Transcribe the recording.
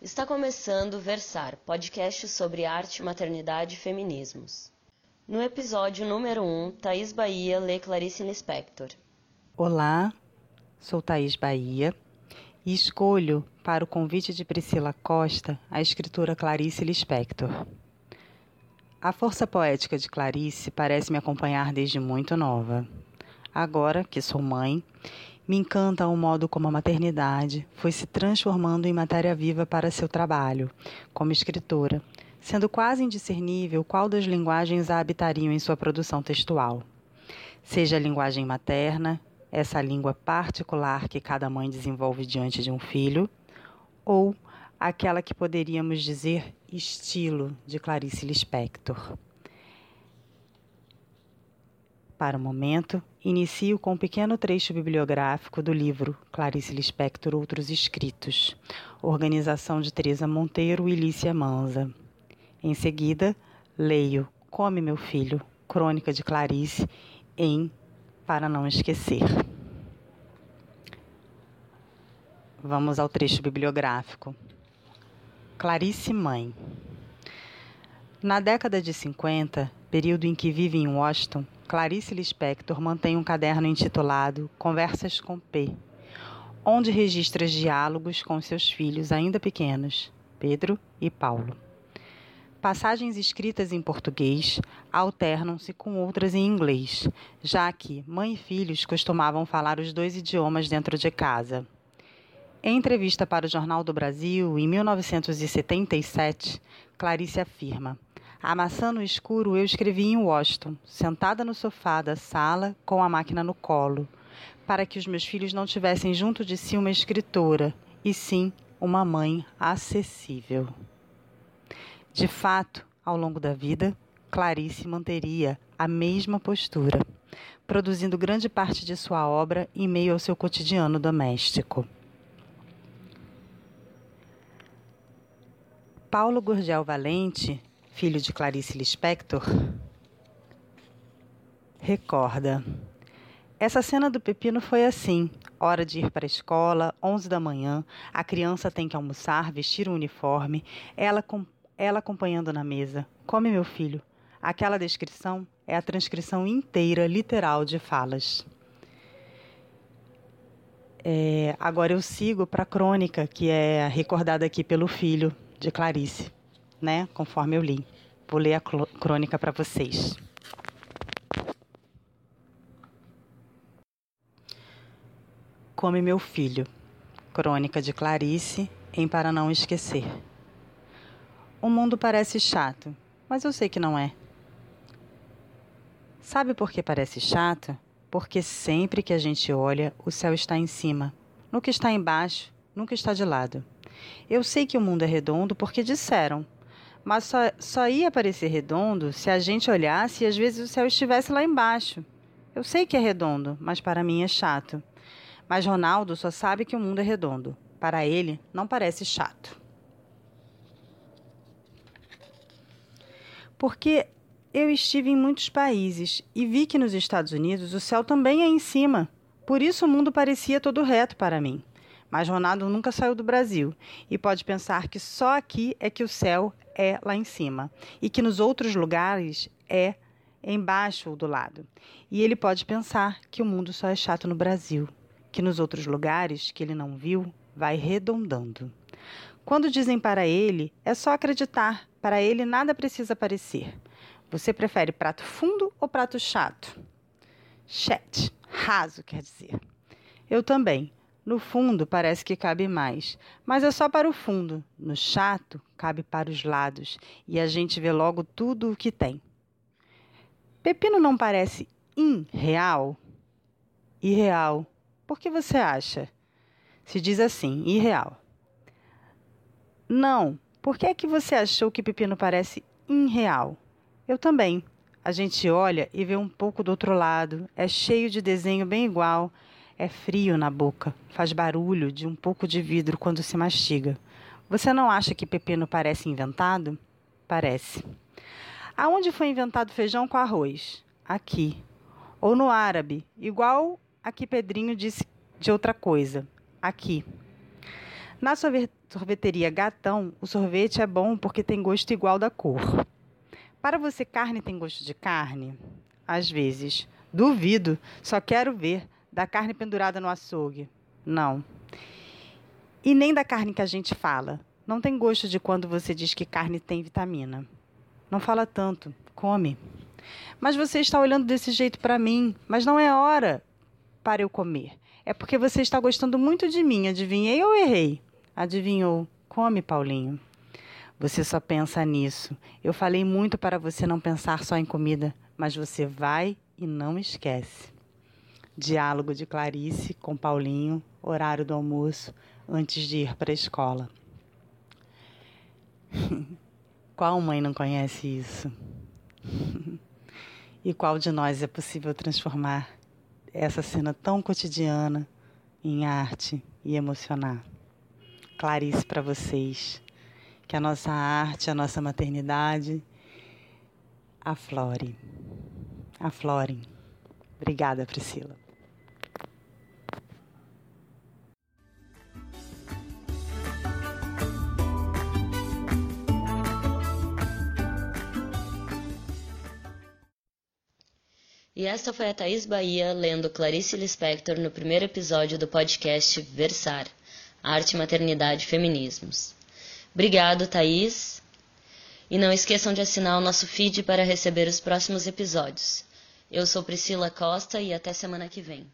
Está começando Versar, podcast sobre arte, maternidade e feminismos. No episódio número 1, Thaís Bahia lê Clarice Lispector. Olá, sou Thaís Bahia e escolho para o convite de Priscila Costa a escritora Clarice Lispector. A força poética de Clarice parece me acompanhar desde muito nova. Agora que sou mãe, me encanta o modo como a maternidade foi se transformando em matéria viva para seu trabalho como escritora, sendo quase indiscernível qual das linguagens a habitariam em sua produção textual. Seja a linguagem materna, essa língua particular que cada mãe desenvolve diante de um filho, ou aquela que poderíamos dizer estilo de Clarice Lispector. Para o momento, inicio com um pequeno trecho bibliográfico do livro Clarice Lispector Outros Escritos, organização de Teresa Monteiro e Lícia Manza. Em seguida, leio Come Meu Filho, Crônica de Clarice, em Para Não Esquecer. Vamos ao trecho bibliográfico. Clarice Mãe. Na década de 50, período em que vive em Washington, Clarice Lispector mantém um caderno intitulado Conversas com P, onde registra diálogos com seus filhos ainda pequenos, Pedro e Paulo. Passagens escritas em português alternam-se com outras em inglês, já que mãe e filhos costumavam falar os dois idiomas dentro de casa. Em entrevista para o Jornal do Brasil, em 1977, Clarice afirma: A maçã no escuro eu escrevi em Washington, sentada no sofá da sala com a máquina no colo, para que os meus filhos não tivessem junto de si uma escritora, e sim uma mãe acessível. De fato, ao longo da vida, Clarice manteria a mesma postura, produzindo grande parte de sua obra em meio ao seu cotidiano doméstico. Paulo Gurgel Valente, filho de Clarice Lispector, recorda. Essa cena do pepino foi assim: hora de ir para a escola, 11 da manhã, a criança tem que almoçar, vestir o um uniforme, ela, ela acompanhando na mesa. Come, meu filho. Aquela descrição é a transcrição inteira, literal, de falas. É, agora eu sigo para a crônica, que é recordada aqui pelo filho, de Clarice, né? Conforme eu li. Vou ler a crônica para vocês. Come meu filho. Crônica de Clarice em Para Não Esquecer. O mundo parece chato, mas eu sei que não é. Sabe por que parece chato? Porque sempre que a gente olha, o céu está em cima. No que está embaixo, nunca está de lado. Eu sei que o mundo é redondo porque disseram, mas só, só ia parecer redondo se a gente olhasse e às vezes o céu estivesse lá embaixo. Eu sei que é redondo, mas para mim é chato. Mas Ronaldo só sabe que o mundo é redondo. Para ele, não parece chato. Porque eu estive em muitos países e vi que nos Estados Unidos o céu também é em cima. Por isso o mundo parecia todo reto para mim. Mas Ronaldo nunca saiu do Brasil e pode pensar que só aqui é que o céu é lá em cima e que nos outros lugares é embaixo ou do lado. E ele pode pensar que o mundo só é chato no Brasil, que nos outros lugares que ele não viu vai redondando. Quando dizem para ele, é só acreditar, para ele nada precisa parecer. Você prefere prato fundo ou prato chato? Chat, raso quer dizer. Eu também. No fundo, parece que cabe mais, mas é só para o fundo. No chato, cabe para os lados e a gente vê logo tudo o que tem. Pepino não parece irreal? Irreal. Por que você acha? Se diz assim, irreal. Não. Por que é que você achou que pepino parece irreal? Eu também. A gente olha e vê um pouco do outro lado. É cheio de desenho bem igual. É frio na boca, faz barulho de um pouco de vidro quando se mastiga. Você não acha que pepino parece inventado? Parece. Aonde foi inventado feijão com arroz? Aqui. Ou no árabe, igual a que Pedrinho disse de outra coisa. Aqui. Na sorveteria Gatão, o sorvete é bom porque tem gosto igual da cor. Para você, carne tem gosto de carne? Às vezes. Duvido, só quero ver da carne pendurada no açougue. Não. E nem da carne que a gente fala. Não tem gosto de quando você diz que carne tem vitamina. Não fala tanto, come. Mas você está olhando desse jeito para mim, mas não é hora para eu comer. É porque você está gostando muito de mim. Adivinhei ou errei? Adivinhou. Come, Paulinho. Você só pensa nisso. Eu falei muito para você não pensar só em comida, mas você vai e não esquece. Diálogo de Clarice com Paulinho, horário do almoço, antes de ir para a escola. qual mãe não conhece isso? e qual de nós é possível transformar essa cena tão cotidiana em arte e emocionar? Clarice para vocês que a nossa arte, a nossa maternidade aflore. Aflorem. Obrigada, Priscila. E esta foi a Thaís Bahia lendo Clarice Lispector no primeiro episódio do podcast Versar Arte, Maternidade e Feminismos. Obrigado, Thaís. E não esqueçam de assinar o nosso feed para receber os próximos episódios. Eu sou Priscila Costa e até semana que vem.